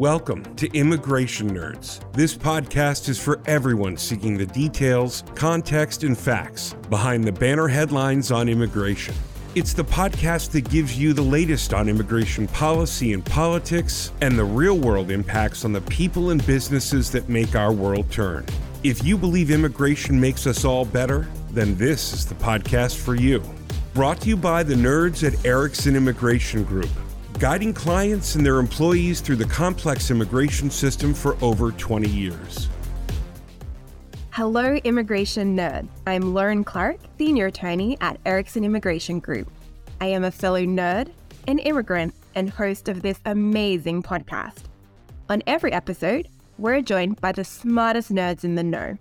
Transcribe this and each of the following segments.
Welcome to Immigration Nerds. This podcast is for everyone seeking the details, context, and facts behind the banner headlines on immigration. It's the podcast that gives you the latest on immigration policy and politics and the real world impacts on the people and businesses that make our world turn. If you believe immigration makes us all better, then this is the podcast for you. Brought to you by the nerds at Erickson Immigration Group, guiding clients and their employees through the complex immigration system for over 20 years. Hello, immigration nerd. I'm Lauren Clare, senior attorney at Erickson Immigration Group. I am a fellow nerd, an immigrant, and host of this amazing podcast. On every episode, we're joined by the smartest nerds in the know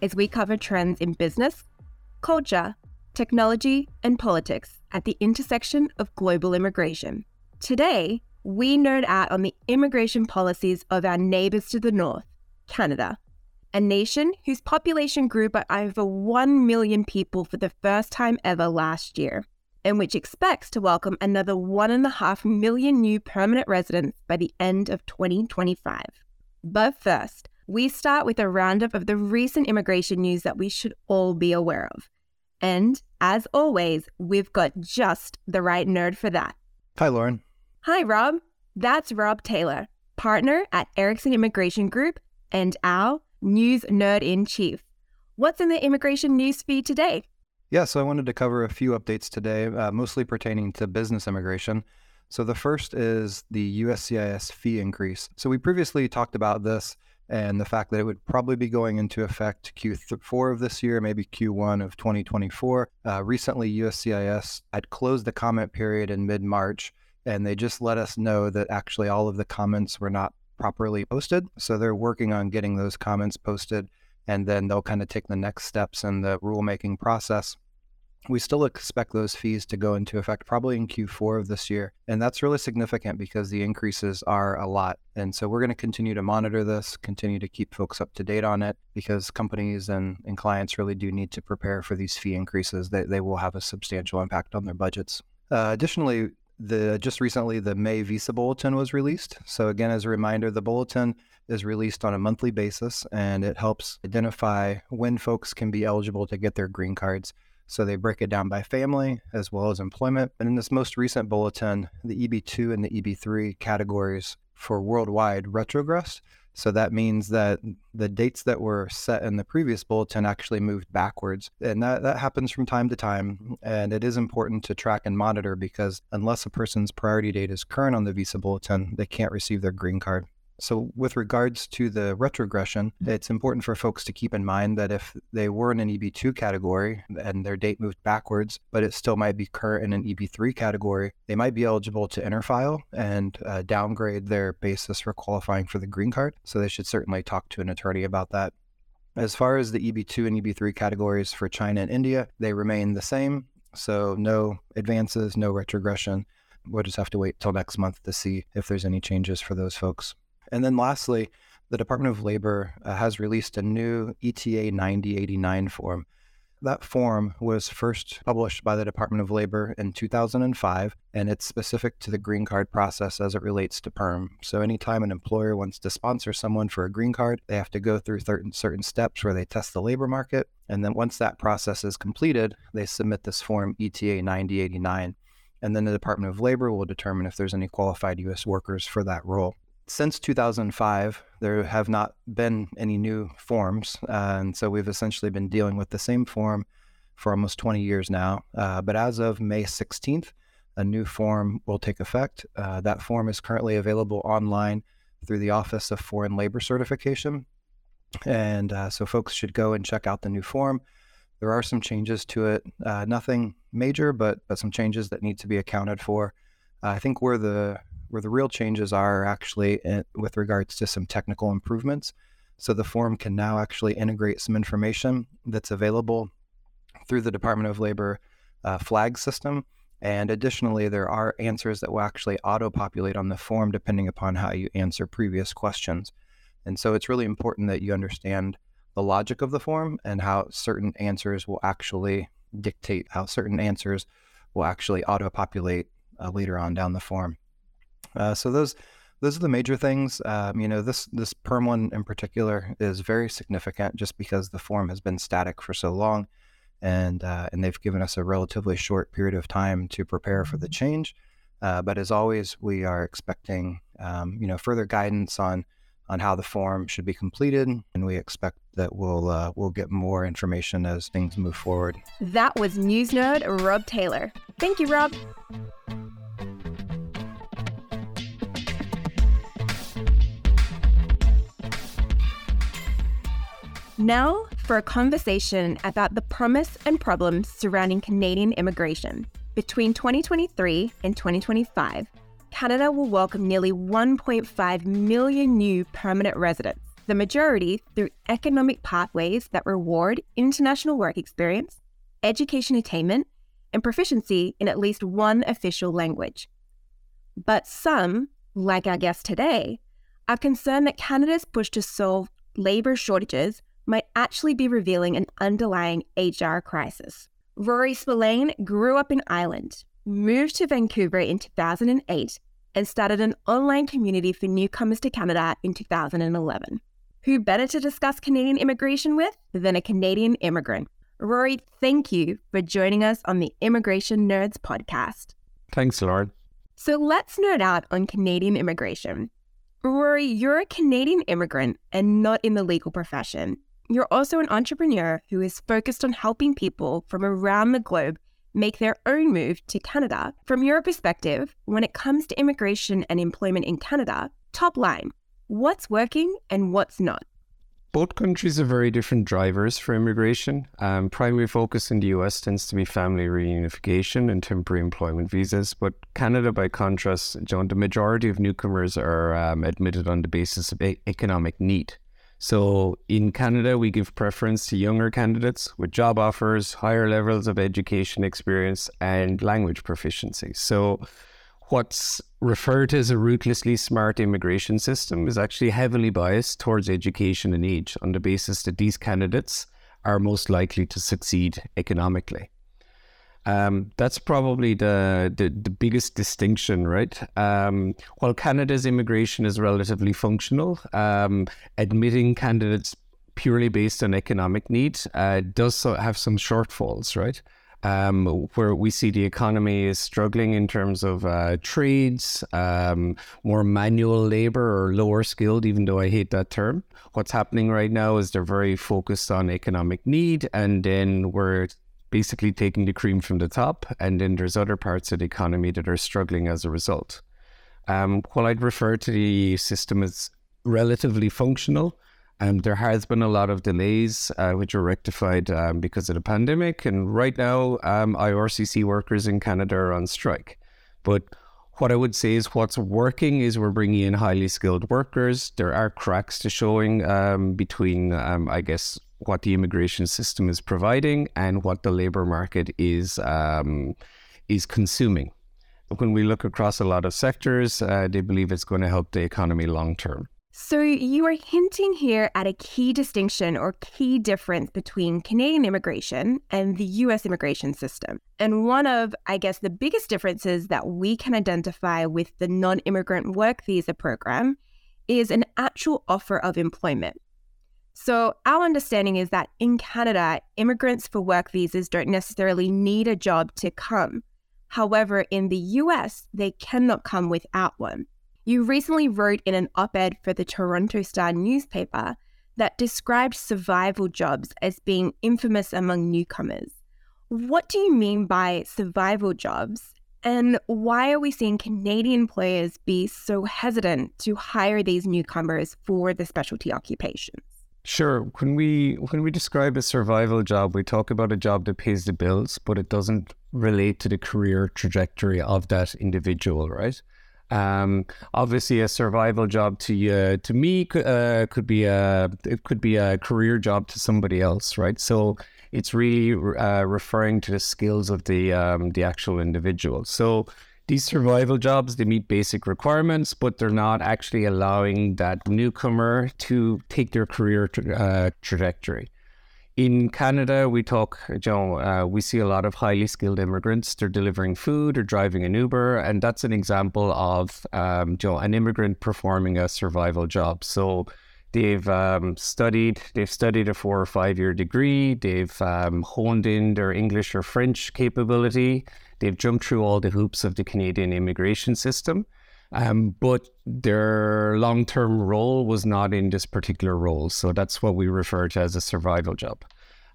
as we cover trends in business, culture, technology, and politics at the intersection of global immigration. Today, we nerd out on the immigration policies of our neighbours to the north, Canada, a nation whose population grew by over 1 million people for the first time ever last year, and which expects to welcome another 1.5 million new permanent residents by the end of 2025. But first, we start with a roundup of the recent immigration news that we should all be aware of. And as always, we've got just the right nerd for that. Hi, Lauren. Hi, Rob. That's Rob Taylor, partner at Erickson Immigration Group and our news nerd in chief. What's in the immigration news feed today? Yeah, so I wanted to cover a few updates today, uh, mostly pertaining to business immigration. So the first is the USCIS fee increase. So we previously talked about this and the fact that it would probably be going into effect Q4 of this year, maybe Q1 of 2024. Uh, recently, USCIS had closed the comment period in mid March, and they just let us know that actually all of the comments were not properly posted. So they're working on getting those comments posted, and then they'll kind of take the next steps in the rulemaking process we still expect those fees to go into effect probably in Q4 of this year. And that's really significant because the increases are a lot. And so we're going to continue to monitor this, continue to keep folks up to date on it because companies and, and clients really do need to prepare for these fee increases. They, they will have a substantial impact on their budgets. Uh, additionally, the just recently the May Visa Bulletin was released. So again, as a reminder, the bulletin is released on a monthly basis and it helps identify when folks can be eligible to get their green cards. So they break it down by family as well as employment. And in this most recent bulletin, the EB2 and the EB3 categories for worldwide retrogressed. So that means that the dates that were set in the previous bulletin actually moved backwards. And that, that happens from time to time. And it is important to track and monitor because unless a person's priority date is current on the visa bulletin, they can't receive their green card. So, with regards to the retrogression, it's important for folks to keep in mind that if they were in an EB2 category and their date moved backwards, but it still might be current in an EB3 category, they might be eligible to interfile and uh, downgrade their basis for qualifying for the green card. So, they should certainly talk to an attorney about that. As far as the EB2 and EB3 categories for China and India, they remain the same. So, no advances, no retrogression. We'll just have to wait till next month to see if there's any changes for those folks. And then lastly, the Department of Labor uh, has released a new ETA 9089 form. That form was first published by the Department of Labor in 2005, and it's specific to the green card process as it relates to PERM. So, anytime an employer wants to sponsor someone for a green card, they have to go through certain, certain steps where they test the labor market. And then, once that process is completed, they submit this form ETA 9089. And then the Department of Labor will determine if there's any qualified U.S. workers for that role since 2005, there have not been any new forms. Uh, and so we've essentially been dealing with the same form for almost 20 years now. Uh, but as of May 16th, a new form will take effect. Uh, that form is currently available online through the Office of Foreign Labor Certification. And uh, so folks should go and check out the new form. There are some changes to it, uh, nothing major, but, but some changes that need to be accounted for. I think where the where the real changes are actually with regards to some technical improvements. So the form can now actually integrate some information that's available through the Department of Labor uh, flag system. And additionally, there are answers that will actually auto populate on the form depending upon how you answer previous questions. And so it's really important that you understand the logic of the form and how certain answers will actually dictate how certain answers will actually auto populate uh, later on down the form. Uh, so those those are the major things. Um, you know, this this perm one in particular is very significant just because the form has been static for so long, and uh, and they've given us a relatively short period of time to prepare for the mm-hmm. change. Uh, but as always, we are expecting um, you know further guidance on on how the form should be completed, and we expect that we'll uh, we'll get more information as things move forward. That was news nerd Rob Taylor. Thank you, Rob. Now, for a conversation about the promise and problems surrounding Canadian immigration. Between 2023 and 2025, Canada will welcome nearly 1.5 million new permanent residents, the majority through economic pathways that reward international work experience, education attainment, and proficiency in at least one official language. But some, like our guest today, are concerned that Canada's push to solve labour shortages actually be revealing an underlying HR crisis. Ruairi Spillane grew up in Ireland, moved to Vancouver in 2008, and started an online community for newcomers to Canada in 2011. Who better to discuss Canadian immigration with than a Canadian immigrant? Ruairi, thank you for joining us on the Immigration Nerds podcast. Thanks, Lauren. So let's nerd out on Canadian immigration. Ruairi, you're a Canadian immigrant and not in the legal profession. You're also an entrepreneur who is focused on helping people from around the globe make their own move to Canada. From your perspective, when it comes to immigration and employment in Canada, top line, what's working and what's not? Both countries are very different drivers for immigration. Um, primary focus in the US tends to be family reunification and temporary employment visas, but Canada, by contrast, John, the majority of newcomers are um, admitted on the basis of economic need. So in Canada, we give preference to younger candidates with job offers, higher levels of education experience, and language proficiency. So what's referred to as a ruthlessly smart immigration system is actually heavily biased towards education and age on the basis that these candidates are most likely to succeed economically. Um, that's probably the, the, the biggest distinction, right? Um, while Canada's immigration is relatively functional, um, admitting candidates purely based on economic need uh, does so have some shortfalls, right? Um, where we see the economy is struggling in terms of uh, trades, um, more manual labor or lower skilled, even though I hate that term. What's happening right now is they're very focused on economic need, and then we're basically taking the cream from the top, and then there's other parts of the economy that are struggling as a result. Um, while I'd refer to the system as relatively functional, um, there has been a lot of delays, uh, which are rectified um, because of the pandemic. And right now, um, IRCC workers in Canada are on strike. But what I would say is what's working is we're bringing in highly skilled workers. There are cracks to showing um, between, um, I guess, what the immigration system is providing and what the labor market is um, is consuming. When we look across a lot of sectors, uh, they believe it's going to help the economy long term. So, you are hinting here at a key distinction or key difference between Canadian immigration and the US immigration system. And one of, I guess, the biggest differences that we can identify with the non immigrant work visa program is an actual offer of employment. So, our understanding is that in Canada, immigrants for work visas don't necessarily need a job to come. However, in the US, they cannot come without one. You recently wrote in an op ed for the Toronto Star newspaper that described survival jobs as being infamous among newcomers. What do you mean by survival jobs? And why are we seeing Canadian employers be so hesitant to hire these newcomers for the specialty occupations? Sure. When we when we describe a survival job, we talk about a job that pays the bills, but it doesn't relate to the career trajectory of that individual, right? Um, obviously, a survival job to uh, to me uh, could be a it could be a career job to somebody else, right? So it's really uh, referring to the skills of the um, the actual individual. So these survival jobs they meet basic requirements but they're not actually allowing that newcomer to take their career tra- uh, trajectory In Canada, we talk, you know, uh, we see a lot of highly skilled immigrants. They're delivering food or driving an Uber, and that's an example of, um, you know, an immigrant performing a survival job. So they've um, studied, they've studied a four or five year degree. They've um, honed in their English or French capability. They've jumped through all the hoops of the Canadian immigration system. Um, but their long term role was not in this particular role. So that's what we refer to as a survival job.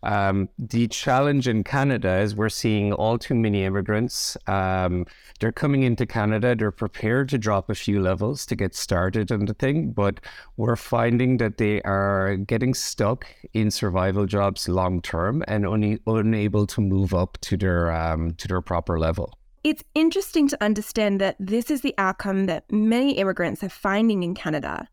Um, the challenge in Canada is we're seeing all too many immigrants. Um, they're coming into Canada, they're prepared to drop a few levels to get started on the thing, but we're finding that they are getting stuck in survival jobs long term and only unable to move up to their um, to their proper level. It's interesting to understand that this is the outcome that many immigrants are finding in Canada.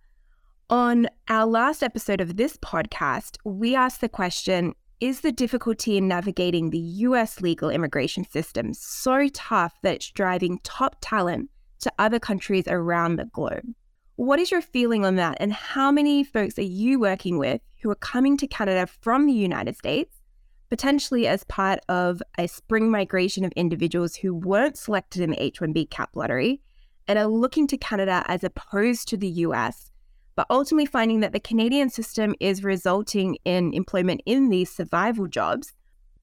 On our last episode of this podcast, we asked the question Is the difficulty in navigating the US legal immigration system so tough that it's driving top talent to other countries around the globe? What is your feeling on that, and how many folks are you working with who are coming to Canada from the United States potentially as part of a spring migration of individuals who weren't selected in the H 1B cap lottery and are looking to Canada as opposed to the US, but ultimately finding that the Canadian system is resulting in employment in these survival jobs.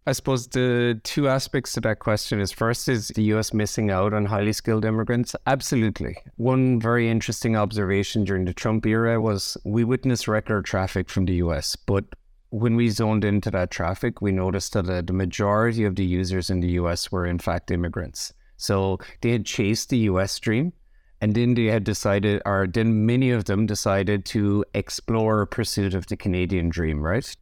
I suppose the two aspects to that question is first is the US missing out on highly skilled immigrants? Absolutely. One very interesting observation during the Trump era was we witnessed record traffic from the US, but when we zoned into that traffic, we noticed that the majority of the users in the US were in fact immigrants. So they had chased the US dream and then they had decided, or then many of them decided to explore pursuit of the Canadian dream, right?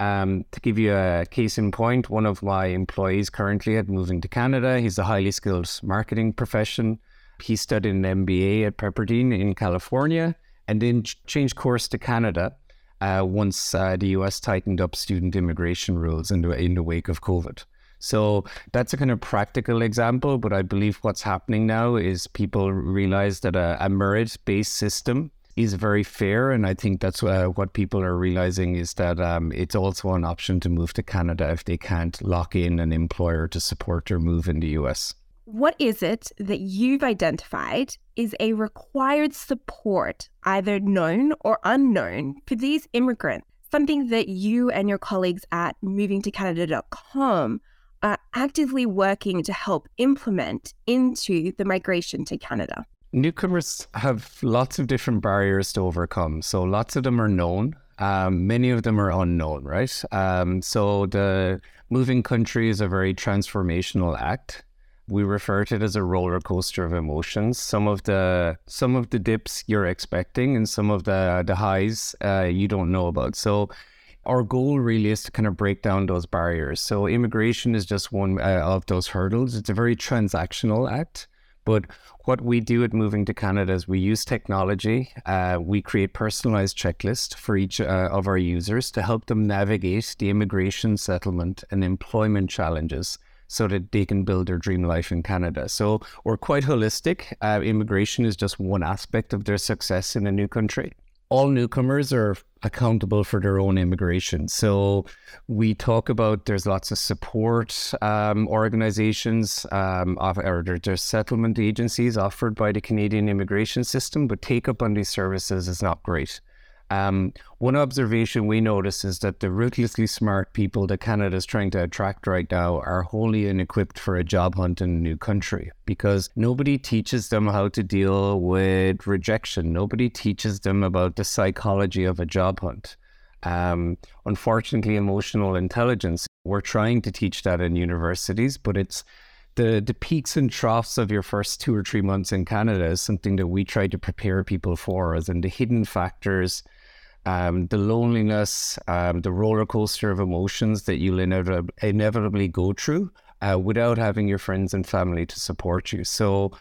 Um, to give you a case in point, one of my employees currently had Moving2Canada. He's a highly skilled marketing profession. He studied an MBA at Pepperdine in California and then changed course to Canada uh, once uh, the US tightened up student immigration rules in the, in the wake of COVID. So that's a kind of practical example, but I believe what's happening now is people realize that a, a merit based system is very fair. And I think that's uh, what people are realizing is that um, it's also an option to move to Canada if they can't lock in an employer to support their move in the US. What is it that you've identified is a required support, either known or unknown, for these immigrants? Something that you and your colleagues at moving2canada.com are actively working to help implement into the migration to Canada. Newcomers have lots of different barriers to overcome. So, lots of them are known, um, many of them are unknown, right? Um, so, the moving country is a very transformational act we refer to it as a roller coaster of emotions. Some of the some of the dips you're expecting, and some of the the highs uh, you don't know about. So our goal really is to kind of break down those barriers. So immigration is just one uh, of those hurdles. It's a very transactional act. But what we do at Moving2Canada is we use technology. Uh, we create personalized checklists for each uh, of our users to help them navigate the immigration, settlement, and employment challenges so that they can build their dream life in Canada. So we're quite holistic. Uh, immigration is just one aspect of their success in a new country. All newcomers are accountable for their own immigration. So we talk about there's lots of support um, organizations um, or there's settlement agencies offered by the Canadian immigration system, but take up on these services is not great. Um, one observation we notice is that the ruthlessly smart people that Canada is trying to attract right now are wholly unequipped for a job hunt in a new country because nobody teaches them how to deal with rejection. Nobody teaches them about the psychology of a job hunt. Um, unfortunately, emotional intelligence, we're trying to teach that in universities, but it's the the peaks and troughs of your first two or three months in Canada is something that we try to prepare people for, as in the hidden factors um, the loneliness, um, the roller coaster of emotions that you'll inevitably, go through uh, without having your friends and family to support you. So,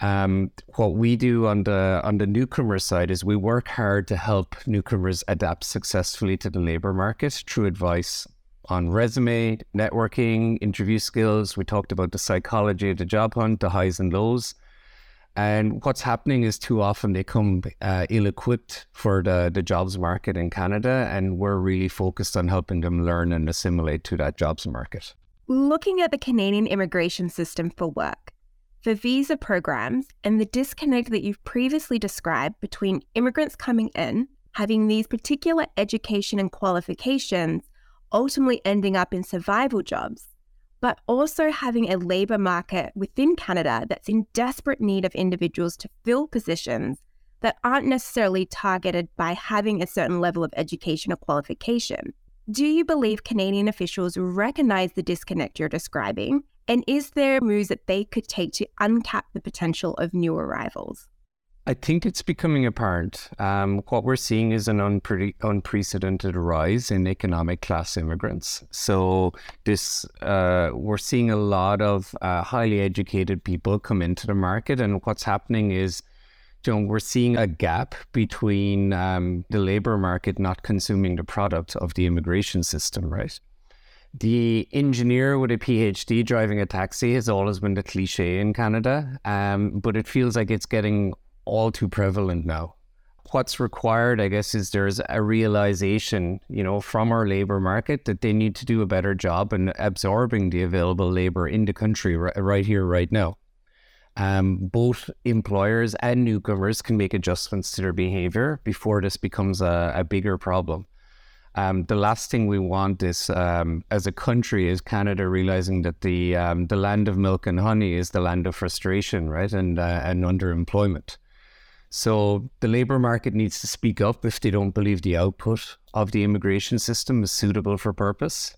um, what we do on the on the newcomer side is we work hard to help newcomers adapt successfully to the labor market through advice on resume, networking, interview skills. We talked about the psychology of the job hunt, the highs and lows. And what's happening is too often they come uh, ill equipped for the, the jobs market in Canada, and we're really focused on helping them learn and assimilate to that jobs market. Looking at the Canadian immigration system for work, the visa programs, and the disconnect that you've previously described between immigrants coming in, having these particular education and qualifications, ultimately ending up in survival jobs, but also having a labour market within Canada that's in desperate need of individuals to fill positions that aren't necessarily targeted by having a certain level of education or qualification. Do you believe Canadian officials recognize the disconnect you're describing? And is there moves that they could take to uncap the potential of new arrivals? I think it's becoming apparent. Um, what we're seeing is an unpre- unprecedented rise in economic class immigrants. So this, uh, we're seeing a lot of uh, highly educated people come into the market, and what's happening is, you know, we're seeing a gap between um, the labor market not consuming the product of the immigration system, right? The engineer with a PhD driving a taxi has always been the cliche in Canada, um, but it feels like it's getting all too prevalent now. What's required, I guess, is there's a realization, you know, from our labor market that they need to do a better job in absorbing the available labor in the country right, right here, right now. Um, both employers and newcomers can make adjustments to their behavior before this becomes a, a bigger problem. Um, the last thing we want is, um, as a country, is Canada realizing that the um, the land of milk and honey is the land of frustration, right, and uh, and underemployment. So the labor market needs to speak up if they don't believe the output of the immigration system is suitable for purpose.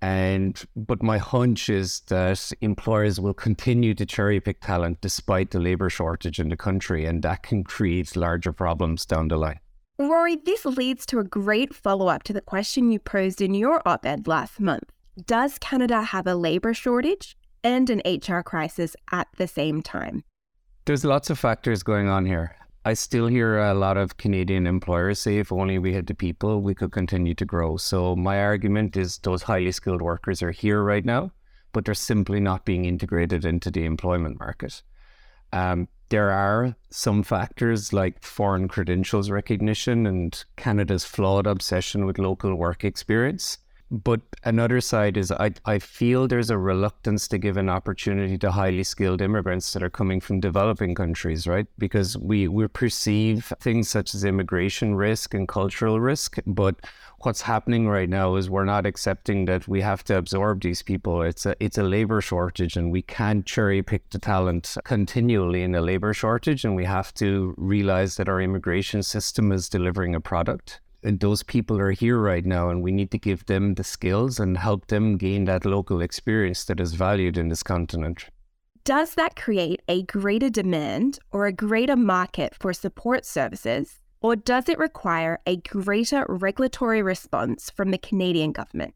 And but my hunch is that employers will continue to cherry pick talent despite the labor shortage in the country, and that can create larger problems down the line. Ruairi, this leads to a great follow up to the question you posed in your op ed last month. Does Canada have a labour shortage and an HR crisis at the same time? There's lots of factors going on here. I still hear a lot of Canadian employers say if only we had the people, we could continue to grow. So, my argument is those highly skilled workers are here right now, but they're simply not being integrated into the employment market. Um, there are some factors like foreign credentials recognition and Canada's flawed obsession with local work experience but another side is I, I feel there's a reluctance to give an opportunity to highly skilled immigrants that are coming from developing countries, right? Because we, we perceive things such as immigration risk and cultural risk. But what's happening right now is we're not accepting that we have to absorb these people. It's a it's a labor shortage and we can't cherry pick the talent continually in a labor shortage. And we have to realize that our immigration system is delivering a product and those people are here right now and we need to give them the skills and help them gain that local experience that is valued in this continent. Does that create a greater demand or a greater market for support services, or does it require a greater regulatory response from the Canadian government?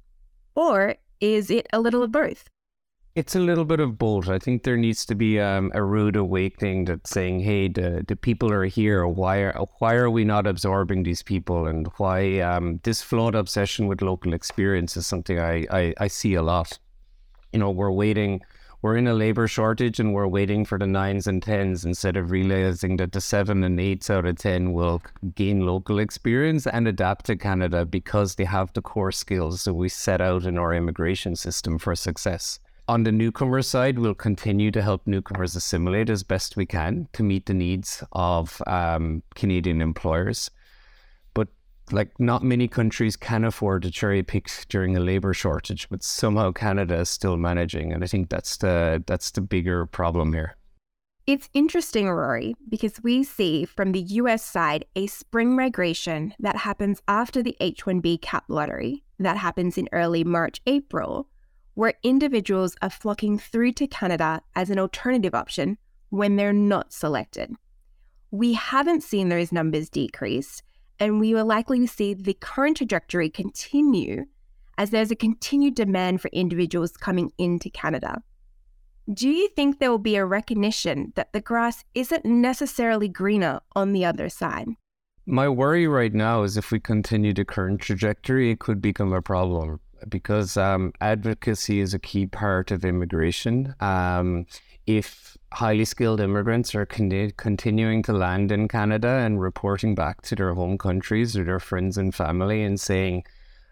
Or is it a little of both? It's a little bit of both. I think there needs to be um, a rude awakening that's saying, "Hey, the, the people are here. Why are why are we not absorbing these people? And why um, this flawed obsession with local experience is something I, I, I see a lot. You know, we're waiting. We're in a labor shortage, and we're waiting for the nines and tens instead of realizing that the seven and eights out of ten will gain local experience and adapt to Canada because they have the core skills that we set out in our immigration system for success. On the newcomer side, we'll continue to help newcomers assimilate as best we can to meet the needs of um, Canadian employers. But like not many countries can afford to cherry pick during a labor shortage, but somehow Canada is still managing, and I think that's the that's the bigger problem here. It's interesting, Ruairi, because we see from the US side a spring migration that happens after the H 1B cap lottery, that happens in early March, April, where individuals are flocking through to Canada as an alternative option when they're not selected. We haven't seen those numbers decrease, and we are likely to see the current trajectory continue as there's a continued demand for individuals coming into Canada. Do you think there will be a recognition that the grass isn't necessarily greener on the other side? My worry right now is if we continue the current trajectory, it could become a problem because um, advocacy is a key part of immigration. Um, if highly skilled immigrants are con- continuing to land in Canada and reporting back to their home countries or their friends and family and saying,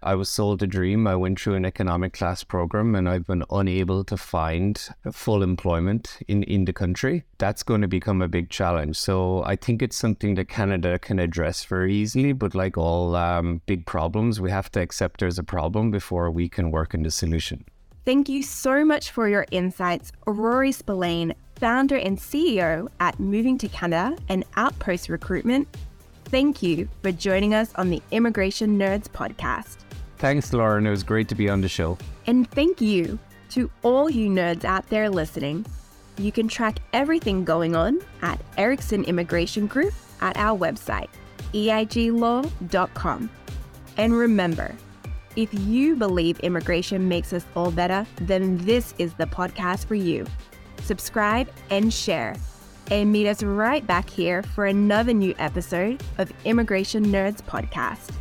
I was sold a dream. I went through an economic class program and I've been unable to find full employment in, in the country. That's going to become a big challenge. So I think it's something that Canada can address very easily. But like all um, big problems, we have to accept there's a problem before we can work in the solution. Thank you so much for your insights, Ruairi Spillane, founder and CEO at Moving2Canada and Outpost Recruitment. Thank you for joining us on the Immigration Nerds podcast. Thanks, Lauren. It was great to be on the show. And thank you to all you nerds out there listening. You can track everything going on at Erickson Immigration Group at our website, eiglaw.com. And remember, if you believe immigration makes us all better, then this is the podcast for you. Subscribe and share. And meet us right back here for another new episode of Immigration Nerds Podcast.